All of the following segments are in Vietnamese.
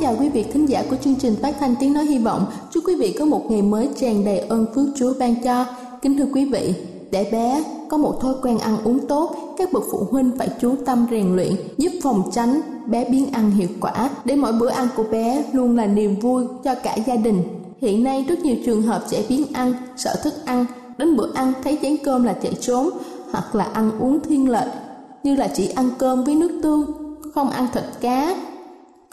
chào quý vị thính giả của chương trình phát thanh tiếng nói hy vọng. Chúc quý vị có một ngày mới tràn đầy ơn phước Chúa ban cho. Kính thưa quý vị, để bé có một thói quen ăn uống tốt, các bậc phụ huynh phải chú tâm rèn luyện, giúp phòng tránh bé biến ăn hiệu quả để mỗi bữa ăn của bé luôn là niềm vui cho cả gia đình. Hiện nay rất nhiều trường hợp trẻ biến ăn, sợ thức ăn, đến bữa ăn thấy chén cơm là chạy trốn, hoặc là ăn uống thiên lệch, như là chỉ ăn cơm với nước tương, không ăn thịt cá,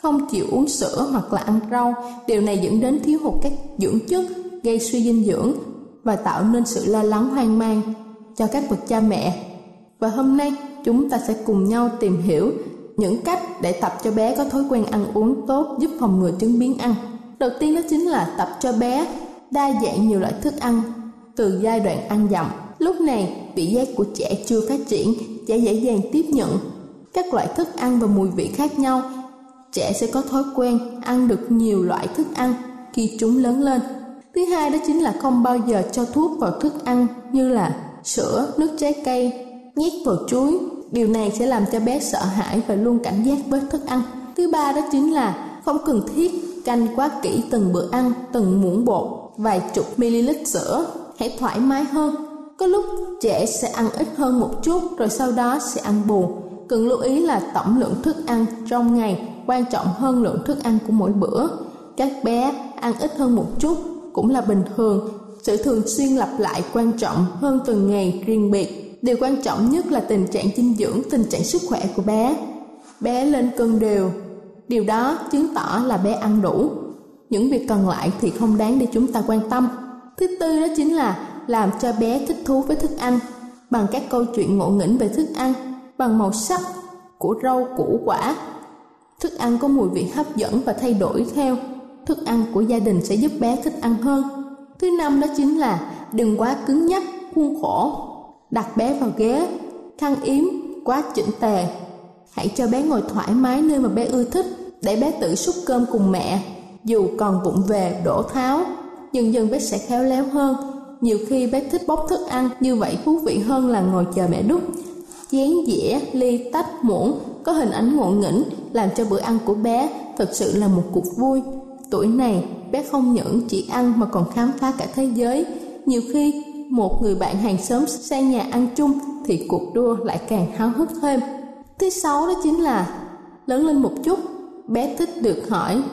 không chịu uống sữa hoặc là ăn rau. Điều này dẫn đến thiếu hụt các dưỡng chất, gây suy dinh dưỡng và tạo nên sự lo lắng hoang mang cho các bậc cha mẹ. Và hôm nay chúng ta sẽ cùng nhau tìm hiểu những cách để tập cho bé có thói quen ăn uống tốt giúp phòng ngừa chứng biến ăn. Đầu tiên đó chính là tập cho bé đa dạng nhiều loại thức ăn từ giai đoạn ăn dặm. Lúc này, vị giác của trẻ chưa phát triển, trẻ dễ dàng tiếp nhận các loại thức ăn và mùi vị khác nhau. Trẻ sẽ có thói quen ăn được nhiều loại thức ăn khi chúng lớn lên. Thứ hai đó chính là không bao giờ cho thuốc vào thức ăn như là sữa, nước trái cây, nhét vào chuối. Điều này sẽ làm cho bé sợ hãi và luôn cảnh giác với thức ăn. Thứ ba đó chính là không cần thiết canh quá kỹ từng bữa ăn, từng muỗng bột, vài chục ml sữa. Hãy thoải mái hơn. Có lúc trẻ sẽ ăn ít hơn một chút rồi sau đó sẽ ăn bù. Cần lưu ý là tổng lượng thức ăn trong ngày quan trọng hơn lượng thức ăn của mỗi bữa. Các bé ăn ít hơn một chút cũng là bình thường. Sự thường xuyên lặp lại quan trọng hơn từng ngày riêng biệt. Điều quan trọng nhất là tình trạng dinh dưỡng, tình trạng sức khỏe của bé. Bé lên cân đều, Điều đó chứng tỏ là bé ăn đủ. Những việc còn lại thì không đáng để chúng ta quan tâm. Thứ tư đó chính là làm cho bé thích thú với thức ăn bằng các câu chuyện ngộ nghĩnh về thức ăn, bằng màu sắc của rau củ quả. Thức ăn có mùi vị hấp dẫn và thay đổi theo thức ăn của gia đình sẽ giúp bé thích ăn hơn. Thứ năm đó chính là đừng quá cứng nhắc, khuôn khổ. Đặt bé vào ghế, khăn yếm, quá chỉnh tề. Hãy cho bé ngồi thoải mái nơi mà bé ưa thích để bé tự xúc cơm cùng mẹ. Dù còn vụng về, đổ tháo, dần dần bé sẽ khéo léo hơn. Nhiều khi bé thích bóc thức ăn, như vậy thú vị hơn là ngồi chờ mẹ đút. Chén dĩa, ly, tách, muỗng có hình ảnh ngộ nghĩnh làm cho bữa ăn của bé thật sự là một cuộc vui. Tuổi này, bé không những chỉ ăn mà còn khám phá cả thế giới. Nhiều khi, một người bạn hàng xóm sang nhà ăn chung thì cuộc đua lại càng háo hức thêm. Thứ sáu đó chính là lớn lên một chút, bé thích được hỏi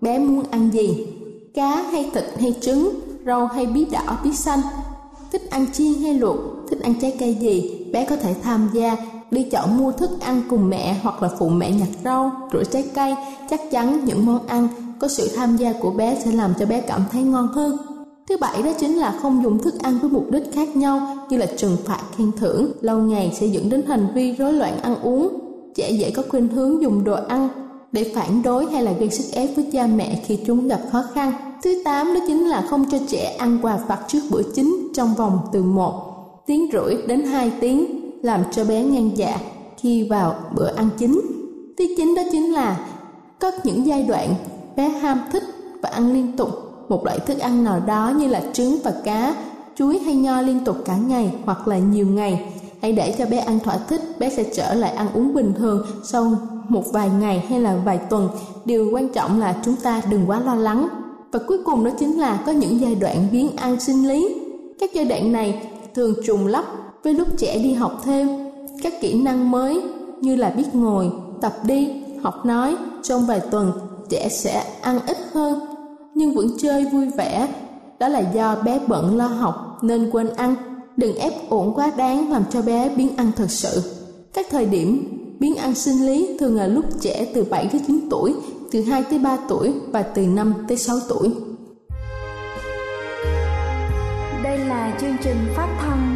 bé muốn ăn gì, cá hay thịt hay trứng, rau hay bí đỏ bí xanh, thích ăn chiên hay luộc, thích ăn trái cây gì, bé có thể tham gia đi chọn mua thức ăn cùng mẹ hoặc là phụ mẹ nhặt rau, rửa trái cây, chắc chắn những món ăn có sự tham gia của bé sẽ làm cho bé cảm thấy ngon hơn. Thứ bảy đó chính là không dùng thức ăn với mục đích khác nhau như là trừng phạt khen thưởng, lâu ngày sẽ dẫn đến hành vi rối loạn ăn uống. Trẻ dễ có khuynh hướng dùng đồ ăn để phản đối hay là gây sức ép với cha mẹ khi chúng gặp khó khăn. Thứ tám đó chính là không cho trẻ ăn quà vặt trước bữa chính trong vòng từ 1 tiếng rưỡi đến 2 tiếng làm cho bé ngang dạ khi vào bữa ăn chính. Thứ chính đó chính là có những giai đoạn bé ham thích và ăn liên tục một loại thức ăn nào đó như là trứng và cá, chuối hay nho liên tục cả ngày hoặc là nhiều ngày. Hãy để cho bé ăn thỏa thích, bé sẽ trở lại ăn uống bình thường sau một vài ngày hay là vài tuần. Điều quan trọng là chúng ta đừng quá lo lắng. Và cuối cùng đó chính là có những giai đoạn biến ăn sinh lý. Các giai đoạn này thường trùng lắp với lúc trẻ đi học thêm các kỹ năng mới như là biết ngồi, tập đi, học nói trong vài tuần trẻ sẽ ăn ít hơn nhưng vẫn chơi vui vẻ. Đó là do bé bận lo học nên quên ăn. Đừng ép ổn quá đáng làm cho bé biến ăn thật sự. Các thời điểm biến ăn sinh lý thường là lúc trẻ từ 7 đến 9 tuổi, từ 2 tới 3 tuổi và từ 5 tới 6 tuổi. Đây là chương trình phát thanh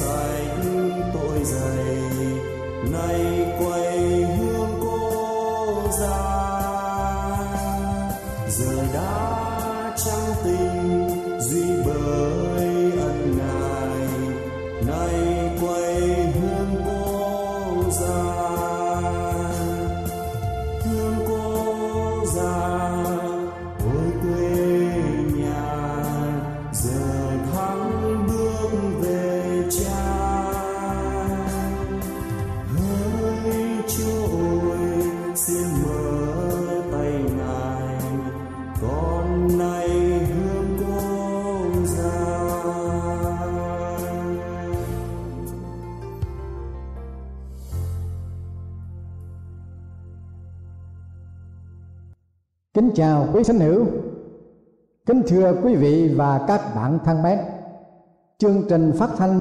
sạch tội dày nay quay hương cô ra. Giờ đã Kính chào quý thính hữu. Kính thưa quý vị và các bạn thân mến. Chương trình phát thanh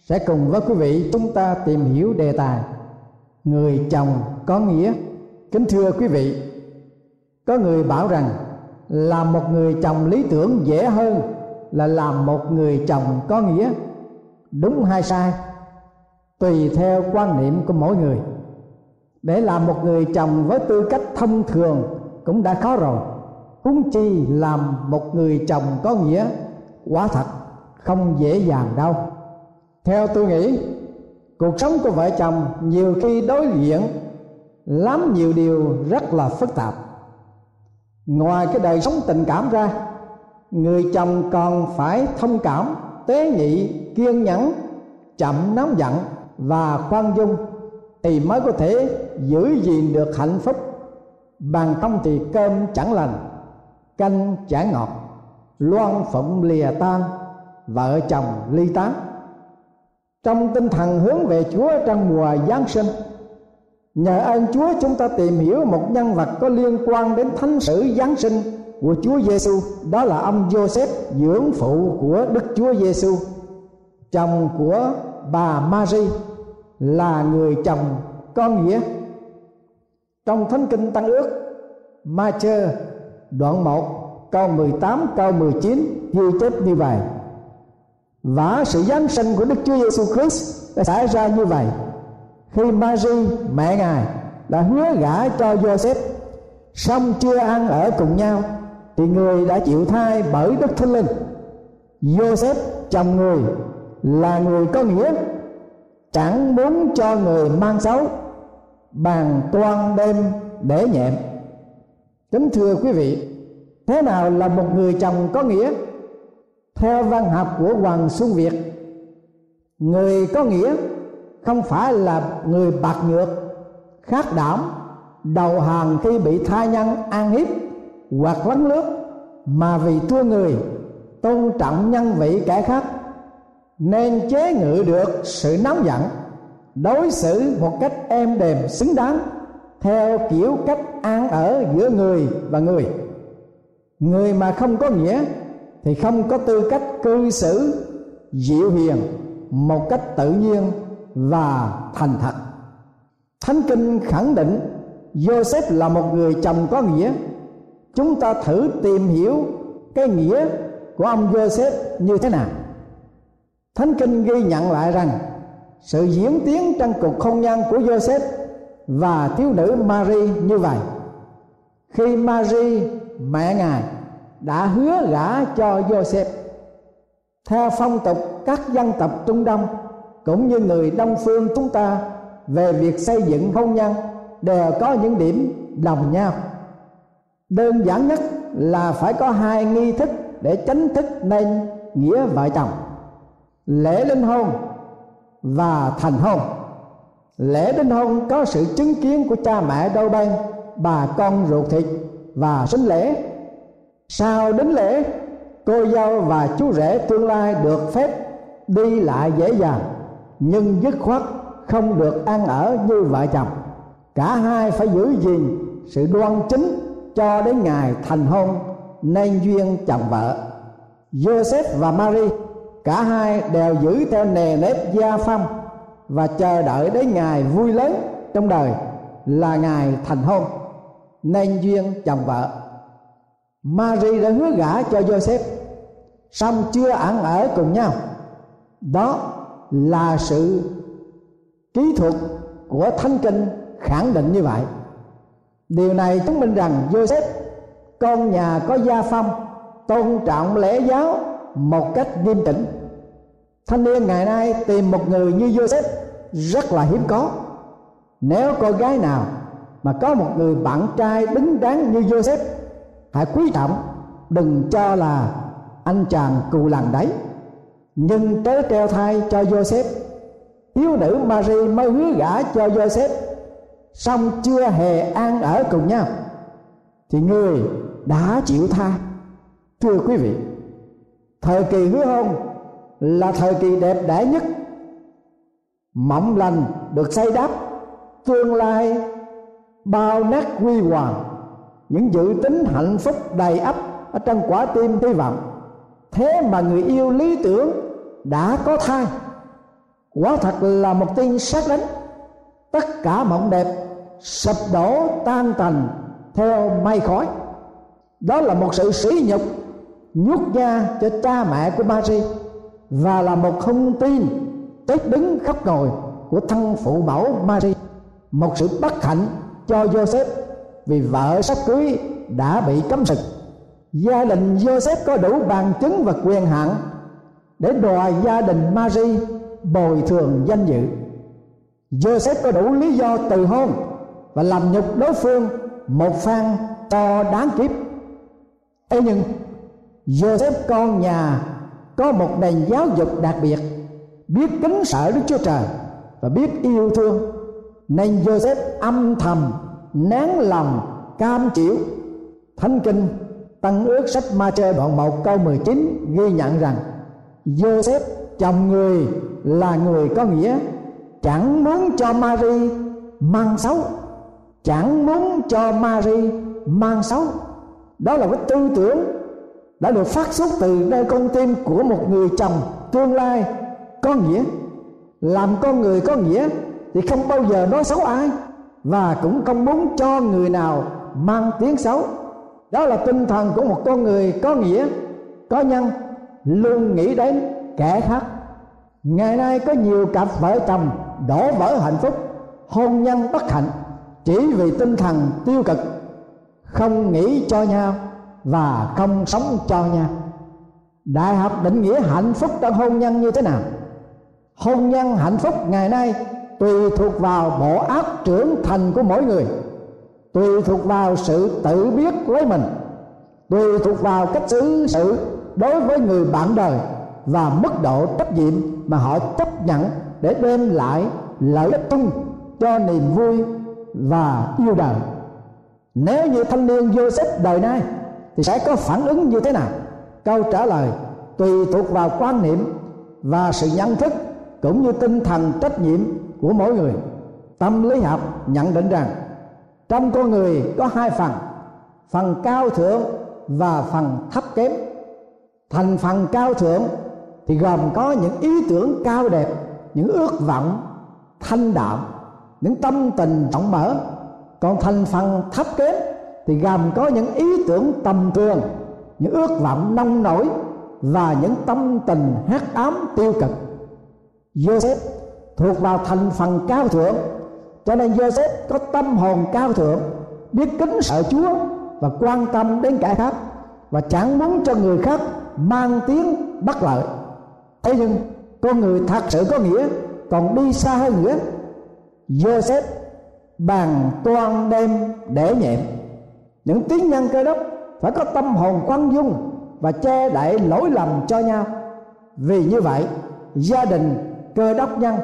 sẽ cùng với quý vị chúng ta tìm hiểu đề tài Người chồng có nghĩa. Kính thưa quý vị, Có người bảo rằng Làm một người chồng lý tưởng dễ hơn Là làm một người chồng có nghĩa. Đúng hay sai? Tùy theo quan niệm của mỗi người. Để làm một người chồng với tư cách thông thường cũng đã khó rồi. Huống chi làm một người chồng có nghĩa, quả thật không dễ dàng đâu. Theo tôi nghĩ, cuộc sống của vợ chồng nhiều khi đối diện, lắm nhiều điều rất là phức tạp. Ngoài cái đời sống tình cảm ra, người chồng còn phải thông cảm, tế nhị, kiên nhẫn, chậm nóng giận và khoan dung thì mới có thể giữ gìn được hạnh phúc bằng không thì cơm chẳng lành, canh chả ngọt, loan phụng lìa tan, vợ chồng ly tán. Trong tinh thần hướng về chúa trong mùa giáng sinh, nhờ ơn chúa chúng ta tìm hiểu một nhân vật có liên quan đến thánh sử giáng sinh của chúa giêsu đó là ông joseph dưỡng phụ của đức chúa giêsu chồng của bà marie là người chồng con nghĩa trong thánh kinh tăng ước Ma-chơ đoạn 1 câu 18 câu 19 ghi chép như vậy. Và sự giáng sinh của Đức Chúa Giêsu Christ đã xảy ra như vậy. Khi Mary, mẹ ngài, đã hứa gả cho Joseph xong chưa ăn ở cùng nhau, thì người đã chịu thai bởi Đức Thánh Linh. Joseph, chồng người, là người có nghĩa, chẳng muốn cho người mang xấu bàn toan đêm để nhẹm. Kính thưa quý vị, thế nào là một người chồng có nghĩa? Theo văn học của hoàng xuân việt, người có nghĩa không phải là người bạc nhược, khát đảm, đầu hàng khi bị tha nhân an hiếp hoặc lấn lướt, mà vì thương người, tôn trọng nhân vị kẻ khác, nên chế ngự được sự nóng giận đối xử một cách êm đềm, xứng đáng, theo kiểu cách an ở giữa người và người. Người mà không có nghĩa thì không có tư cách cư xử dịu hiền một cách tự nhiên và thành thật. Thánh kinh khẳng định joseph là một người chồng có nghĩa. Chúng ta thử tìm hiểu cái nghĩa của ông joseph như thế nào. Thánh kinh ghi nhận lại rằng sự diễn tiến trong cuộc hôn nhân của joseph và thiếu nữ Mary như vậy. Khi Mary, mẹ ngài, đã hứa gả cho Joseph, theo phong tục các dân tộc Trung Đông cũng như người Đông phương chúng ta về việc xây dựng hôn nhân đều có những điểm đồng nhau. Đơn giản nhất là phải có hai nghi thức để chính thức nên nghĩa vợ chồng. Lễ linh hôn và thành hôn. Lễ đính hôn có sự chứng kiến của cha mẹ đôi bên bà con ruột thịt và sinh lễ. Sau đến lễ, cô dâu và chú rể tương lai được phép đi lại dễ dàng, nhưng dứt khoát không được ăn ở như vợ chồng. Cả hai phải giữ gìn sự đoan chính cho đến ngày thành hôn, nên duyên chồng vợ. Joseph và Mary cả hai đều giữ theo nề nếp gia phong và chờ đợi đến ngày vui lớn trong đời là ngày thành hôn. Nên duyên chồng vợ. Mary đã hứa gả cho Joseph, song chưa ăn ở cùng nhau. Đó là sự kỹ thuật của thánh kinh khẳng định như vậy. Điều này chứng minh rằng Joseph, con nhà có gia phong, tôn trọng lễ giáo một cách nghiêm chỉnh thanh niên ngày nay tìm một người như Joseph rất là hiếm có. Nếu cô gái nào mà có một người bạn trai đứng đắn như Joseph, hãy quý trọng, đừng cho là anh chàng cù làng đấy. Nhưng trớ treo thai cho Joseph. Thiếu nữ Mary mới hứa gả cho Joseph song chưa hề an ở cùng nhau. Thì người đã chịu tha. thưa quý vị thời kỳ hứa hôn là thời kỳ đẹp đẽ nhất. Mộng lành được xây đắp, tương lai bao nát huy hoàng. Những dự tính hạnh phúc đầy ắp ở trong quả tim hy vọng. Thế mà người yêu lý tưởng đã có thai. Quả thật là một tin xác đánh tất cả mộng đẹp sập đổ tan tành theo mây khói. Đó là một sự sỉ nhục nhút nha cho cha mẹ của Mary và là một thông tin tết đứng khắp ngồi của thân phụ mẫu Mary một sự bất hạnh cho Joseph vì vợ sắp cưới đã bị cấm sực. Gia đình Joseph có đủ bằng chứng và quyền hạn để đòi gia đình Mary bồi thường danh dự. Joseph có đủ lý do từ hôn và làm nhục đối phương một phan to đáng kiếp. Thế nhưng Joseph con nhà có một nền giáo dục đặc biệt, biết kính sợ Đức Chúa Trời và biết yêu thương. Nên Joseph âm thầm, nén lòng, cam chịu. Thánh kinh tăng ước sách ma chê đoạn 1 câu 19 ghi nhận rằng Joseph chồng người là người có nghĩa, chẳng muốn cho Mary mang xấu, chẳng muốn cho Mary mang xấu. Đó là cái tư tưởng đã được phát xuất từ nơi con tim của một người chồng tương lai. Có nghĩa, làm con người có nghĩa thì không bao giờ nói xấu ai và cũng không muốn cho người nào mang tiếng xấu. Đó là tinh thần của một con người có nghĩa, có nhân, luôn nghĩ đến kẻ khác. Ngày nay có nhiều cặp vợ chồng đổ vỡ hạnh phúc, hôn nhân bất hạnh chỉ vì tinh thần tiêu cực, không nghĩ cho nhau và không sống cho nhau. Đại học định nghĩa hạnh phúc trong hôn nhân như thế nào? Hôn nhân hạnh phúc ngày nay tùy thuộc vào bộ óc trưởng thành của mỗi người. Tùy thuộc vào sự tự biết lấy mình. Tùy thuộc vào cách xử sự đối với người bạn đời và mức độ trách nhiệm mà họ chấp nhận để đem lại lợi ích chung cho niềm vui và yêu đời. Nếu như thanh niên Joseph đời nay thì sẽ có phản ứng như thế nào? Câu trả lời, tùy thuộc vào quan niệm và sự nhận thức cũng như tinh thần trách nhiệm của mỗi người. Tâm lý học nhận định rằng, trong con người có hai phần phần cao thượng và phần thấp kém. Thành phần cao thượng thì gồm có những ý tưởng cao đẹp, những ước vọng thanh đạm, những tâm tình rộng mở. Còn thành phần thấp kém thì gồm có những ý tưởng tầm thường những ước vọng nông nổi và những tâm tình hắc ám tiêu cực. Joseph thuộc vào thành phần cao thượng, cho nên Joseph có tâm hồn cao thượng, biết kính sợ Chúa và quan tâm đến kẻ khác và chẳng muốn cho người khác mang tiếng bất lợi. Thế nhưng, con người thật sự có nghĩa, còn đi xa hơn nữa. Joseph bàn toan đem để nhẹm những tiếng nhân cơ đốc phải có tâm hồn khoan dung và che đậy lỗi lầm cho nhau. Vì như vậy, gia đình cơ đốc nhân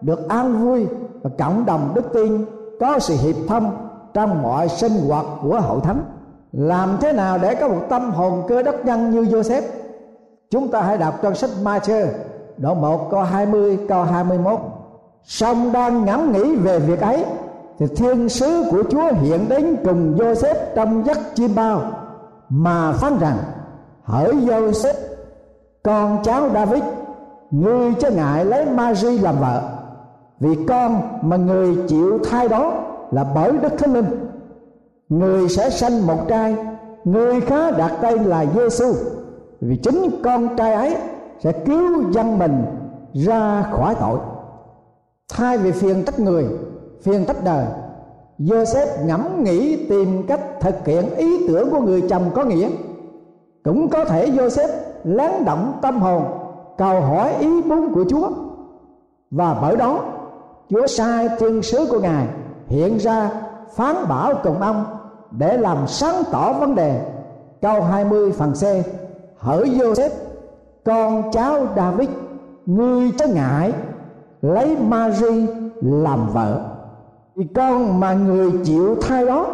được an vui và cộng đồng đức tin có sự hiệp thông trong mọi sinh hoạt của hội thánh. Làm thế nào để có một tâm hồn cơ đốc nhân như Joseph? Chúng ta hãy đọc trong sách Ma-chơ đoạn 1 câu 20 câu 21 song đang ngẫm nghĩ về việc ấy thì thiên sứ của Chúa hiện đến cùng Joseph trong giấc chim bao, mà phán rằng, hỡi Joseph con cháu David, ngươi chớ ngại lấy Mary làm vợ, vì con mà người chịu thai đó là bởi Đức Thánh Linh. Người sẽ sanh một trai, người khá đặt tên là Giêsu vì chính con trai ấy sẽ cứu dân mình ra khỏi tội. Thay vì phiền trách người phiền trách đời. Joseph ngẫm nghĩ tìm cách thực hiện ý tưởng của người chồng có nghĩa. Cũng có thể Joseph lắng động tâm hồn, cầu hỏi ý muốn của Chúa. Và bởi đó, Chúa sai thiên sứ của Ngài hiện ra phán bảo cùng ông để làm sáng tỏ vấn đề. Câu 20 phần C, hỡi Joseph, con cháu David ngươi chớ ngại lấy Mary làm vợ vì con mà người chịu thai đó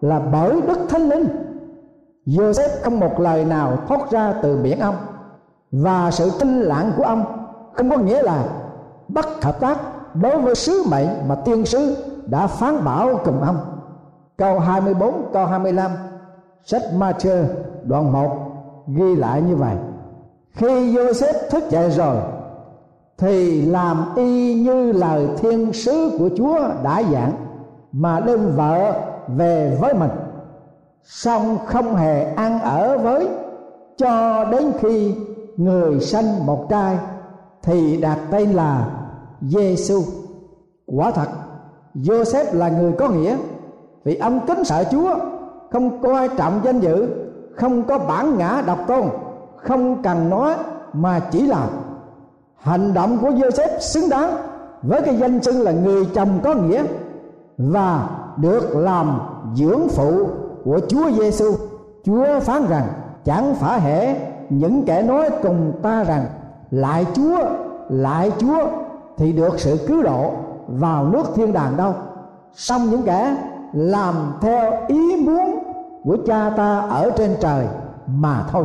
là bởi Đức Thánh Linh. Joseph không một lời nào thoát ra từ miệng ông và sự tinh lặng của ông không có nghĩa là bất hợp tác đối với sứ mệnh mà tiên sứ đã phán bảo cùng ông câu 24 câu 25 sách Matthew đoạn 1 ghi lại như vậy. Khi Joseph thức dậy rồi thì làm y như lời thiên sứ của Chúa đã giảng mà đem vợ về với mình song không hề ăn ở với cho đến khi người sanh một trai thì đặt tên là Giêsu. Quả thật, Joseph là người có nghĩa vì ông kính sợ Chúa, không coi trọng danh dự, không có bản ngã độc tôn, không cần nói mà chỉ làm. Hành động của Joseph xứng đáng với cái danh xưng là người chồng có nghĩa và được làm dưỡng phụ của Chúa Giêsu. Chúa phán rằng chẳng phải hệ những kẻ nói cùng ta rằng lại Chúa, lại Chúa thì được sự cứu độ vào nước thiên đàng đâu. Xong những kẻ làm theo ý muốn của cha ta ở trên trời mà thôi.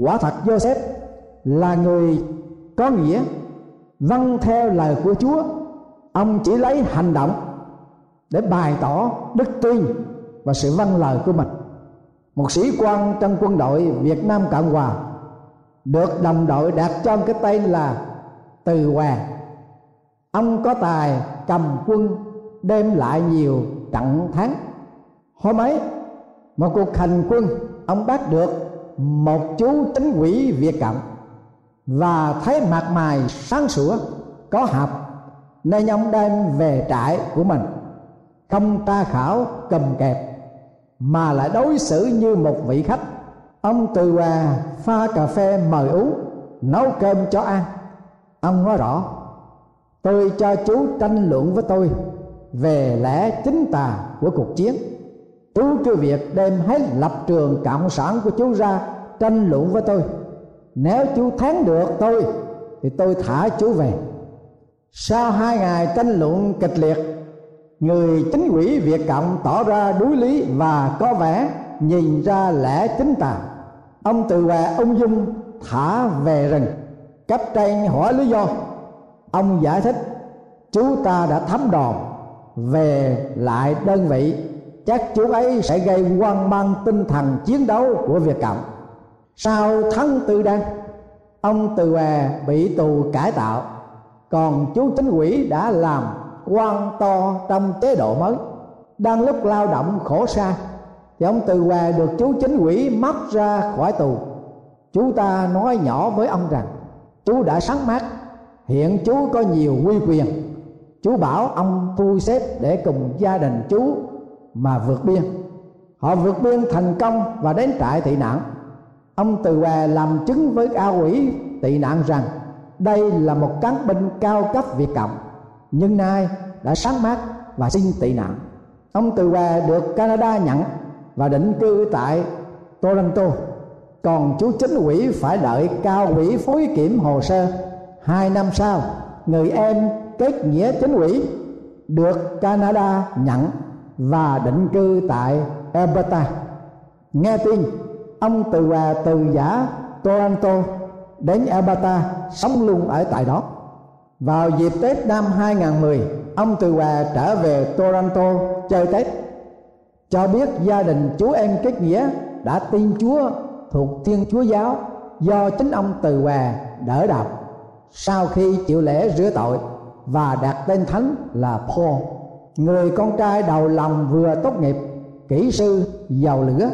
Quả thật Joseph là người có nghĩa vâng theo lời của Chúa. Ông chỉ lấy hành động để bày tỏ đức tin và sự vâng lời của mình. Một sĩ quan trong quân đội Việt Nam Cộng Hòa được đồng đội đặt cho cái tên là Từ Hoàng ông có tài cầm quân đem lại nhiều trận thắng. Hôm ấy, một cuộc hành quân, ông bắt được một chú chính quỷ Việt Cộng và thấy mặt mày sáng sủa, có học nên ông đem về trại của mình. Không tra khảo, cầm kẹp, mà lại đối xử như một vị khách. Ông từ hòa pha cà phê mời uống nấu cơm cho ăn. Ông nói rõ, tôi cho chú tranh luận với tôi về lẽ chính tà của cuộc chiến. Chú cứ việc đem hết lập trường cộng sản của chú ra tranh luận với tôi nếu chú thắng được tôi, thì tôi thả chú về. Sau hai ngày tranh luận kịch liệt, người chính quỷ việt cộng tỏ ra đối lý và có vẻ nhìn ra lẽ chính tà. Ông từ hòa ung dung thả về rừng, cấp trên hỏi lý do. Ông giải thích, chú ta đã thấm đòn, về lại đơn vị, chắc chú ấy sẽ gây hoang mang tinh thần chiến đấu của Việt Cộng sau thân tư đăng, ông từ hòa bị tù cải tạo. Còn chú chính quỷ đã làm quan to trong chế độ mới, đang lúc lao động khổ sai thì ông từ hòa được chú chính quỷ móc ra khỏi tù. Chú ta nói nhỏ với ông rằng, chú đã sáng mắt, hiện chú có nhiều quy quyền. Chú bảo ông thu xếp để cùng gia đình chú mà vượt biên. Họ vượt biên thành công và đến trại tị nạn ông từ hòa làm chứng với cao ủy tị nạn rằng, đây là một cán binh cao cấp việt cộng, nhưng nay đã sáng mắt và xin tị nạn. Ông từ hòa được canada nhận và định cư tại toronto. Còn chú chính ủy phải đợi cao ủy phối kiểm hồ sơ. Hai năm sau, người em kết nghĩa chính ủy được canada nhận và định cư tại alberta. Nghe tin ông từ hòa từ giả toronto đến alberta sống luôn ở tại đó vào dịp Tết năm 2010, ông Từ Hòa trở về Toronto chơi Tết. Cho biết gia đình chú em kết nghĩa đã tin Chúa thuộc Thiên Chúa giáo do chính ông Từ Hòa đỡ đạo sau khi chịu lễ rửa tội và đặt tên thánh là Paul. Người con trai đầu lòng vừa tốt nghiệp kỹ sư dầu lửa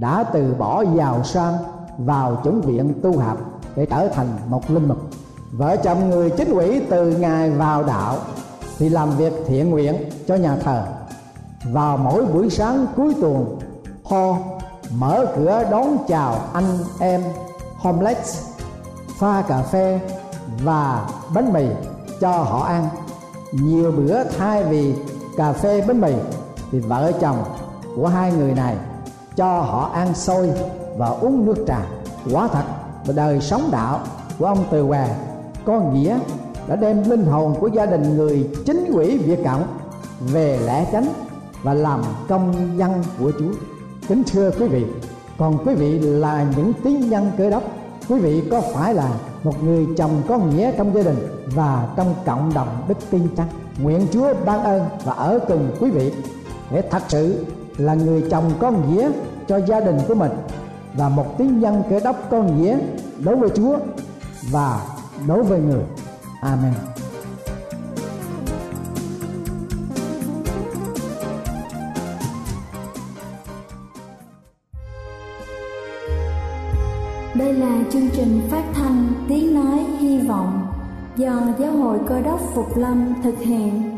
đã từ bỏ giàu sang vào chủng viện tu học để trở thành một linh mục. Vợ chồng người chính ủy từ ngày vào đạo thì làm việc thiện nguyện cho nhà thờ. Vào mỗi buổi sáng cuối tuần, ho mở cửa đón chào anh em homeless, pha cà phê và bánh mì cho họ ăn. Nhiều bữa thay vì cà phê bánh mì thì vợ chồng của hai người này cho họ ăn xôi và uống nước trà quả thật và đời sống đạo của ông từ hòa có nghĩa đã đem linh hồn của gia đình người chính quỷ Việt Cộng về lẽ chánh và làm công dân của Chúa. Kính thưa quý vị, còn quý vị là những tín nhân cơ đốc, quý vị có phải là một người chồng có nghĩa trong gia đình và trong cộng đồng đức tin chăng? Nguyện Chúa ban ơn và ở cùng quý vị để thật sự là người chồng con nghĩa cho gia đình của mình và một tín nhân kế đốc con nghĩa đối với Chúa và đối với người amen Đây là chương trình phát thanh tiếng nói hy vọng do Giáo hội Cơ đốc Phục Lâm thực hiện.